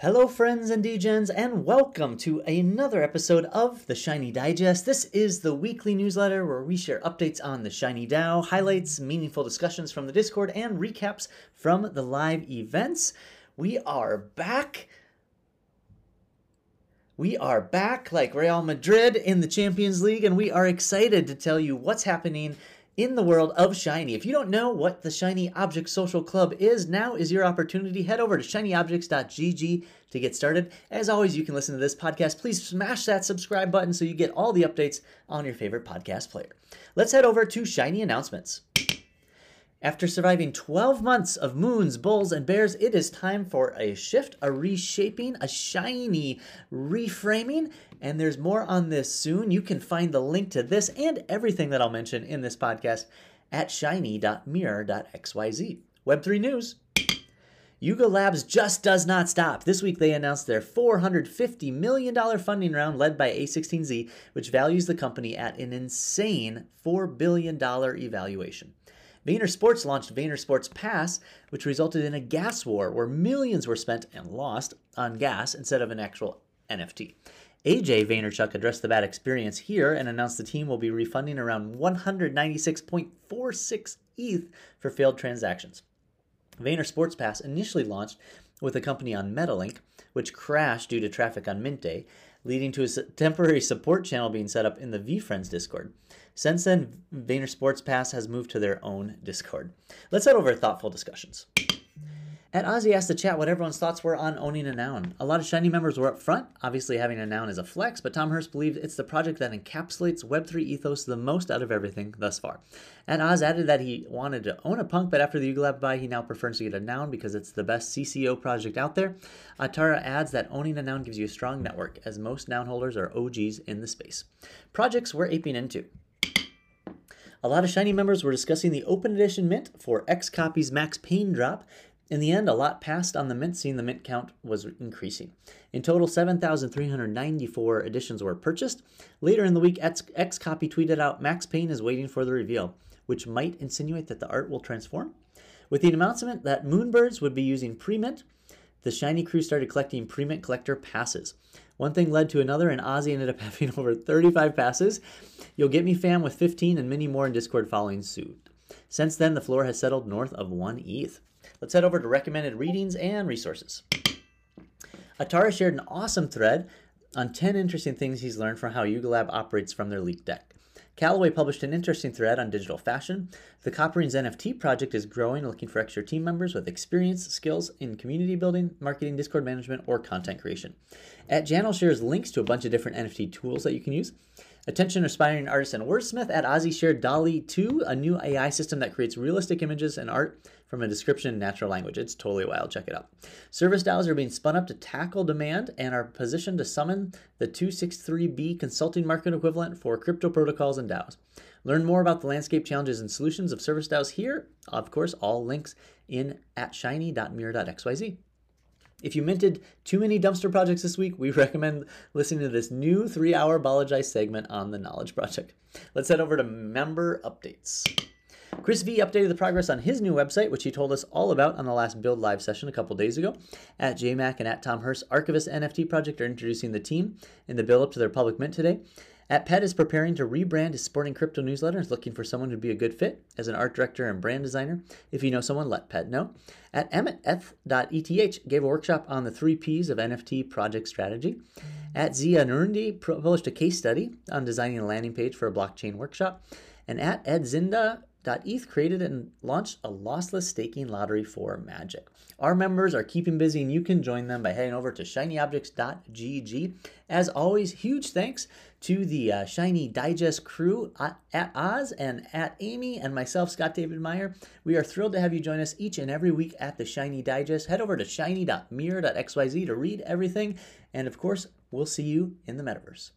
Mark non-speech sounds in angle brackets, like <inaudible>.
Hello, friends and degens, and welcome to another episode of the Shiny Digest. This is the weekly newsletter where we share updates on the Shiny DAO, highlights, meaningful discussions from the Discord, and recaps from the live events. We are back. We are back like Real Madrid in the Champions League, and we are excited to tell you what's happening in the world of Shiny. If you don't know what the Shiny Object Social Club is, now is your opportunity. Head over to shinyobjects.gg to get started. As always, you can listen to this podcast. Please smash that subscribe button so you get all the updates on your favorite podcast player. Let's head over to Shiny announcements. After surviving 12 months of moons, bulls, and bears, it is time for a shift, a reshaping, a shiny reframing, and there's more on this soon. You can find the link to this and everything that I'll mention in this podcast at shiny.mirror.xyz. Web3 News. Yuga Labs just does not stop. This week they announced their $450 million funding round led by A16Z, which values the company at an insane $4 billion evaluation. Vayner Sports launched Vayner Sports Pass, which resulted in a gas war where millions were spent and lost on gas instead of an actual NFT. AJ Vaynerchuk addressed the bad experience here and announced the team will be refunding around 196.46 ETH for failed transactions. Vayner Sports Pass initially launched with a company on Metalink, which crashed due to traffic on Mint Day, leading to a temporary support channel being set up in the VeeFriends Discord. Since then, Vayner Sports Pass has moved to their own Discord. Let's head over to thoughtful discussions. At Ozzy asked the chat what everyone's thoughts were on owning a noun. A lot of Shiny members were up front. Obviously, having a noun is a flex, but Tom Hurst believes it's the project that encapsulates Web3 ethos the most out of everything thus far. And Oz added that he wanted to own a punk, but after the Yuga Lab buy, he now prefers to get a noun because it's the best CC0 project out there. Atara adds that owning a noun gives you a strong network, as most noun holders are OGs in the space. Projects we're aping into. A lot of Shiny members were discussing the open edition mint for X copies Max Pain drop in the end, a lot passed on the mint scene. The mint count was increasing. In total, 7,394 editions were purchased. Later in the week, XCOPY tweeted out Max Pain is waiting for the reveal, which might insinuate that the art will transform. With the announcement that Moonbirds would be using Premint, the Shiny crew started collecting Premint collector passes. One thing led to another, and Ozzy ended up <laughs> having over 35 passes. You'll get me fam with 15 and many more in Discord following suit. Since then, the floor has settled north of 1 ETH. Let's head over to recommended readings and resources. Atara shared an awesome thread on 10 interesting things he's learned from how Yuga Lab operates from their leaked deck. Callaway published an interesting thread on digital fashion. The Copperings NFT project is growing, looking for extra team members with experience, skills in community building, marketing, Discord management, or content creation. At Janel shares links to a bunch of different NFT tools that you can use. Attention aspiring artist and wordsmith at Ozzy shared DALL-E 2, a new AI system that creates realistic images and art from a description in natural language. It's totally wild. Check it out. Service DAOs are being spun up to tackle demand and are positioned to summon the 263B consulting market equivalent for crypto protocols and DAOs. Learn more about the landscape challenges and solutions of service DAOs here. Of course, all links in at shiny.mirror.xyz. If you minted too many dumpster projects this week, we <laughs> recommend listening to this new three hour Balaji's segment on the Knowledge Project. Let's head over to member updates. Chris V updated the progress on his new website, which he told us all about on the last Build Live session a couple days ago. At JMac and at Tom Hurst, Archivist NFT Project are introducing the team in the build up to their public mint today. At Pet is preparing to rebrand his sporting crypto newsletter. Is looking for someone who'd be a good fit as an art director and brand designer. If you know someone, let Pet know. At Emmett.eth gave a workshop on the three P's of NFT project strategy. At Zia Nurundi published a case study on designing a landing page for a blockchain workshop. And at Ed Zinda ETH created and launched a lossless staking lottery for Magic. Our members are keeping busy and you can join them by heading over to shinyobjects.gg. As always, huge thanks to the uh, Shiny Digest crew at, at Oz and at Amy and myself, Scott David Meyer. We are thrilled to have you join us each and every week at the Shiny Digest. Head over to shiny.mirror.xyz to read everything. And of course, we'll see you in the metaverse.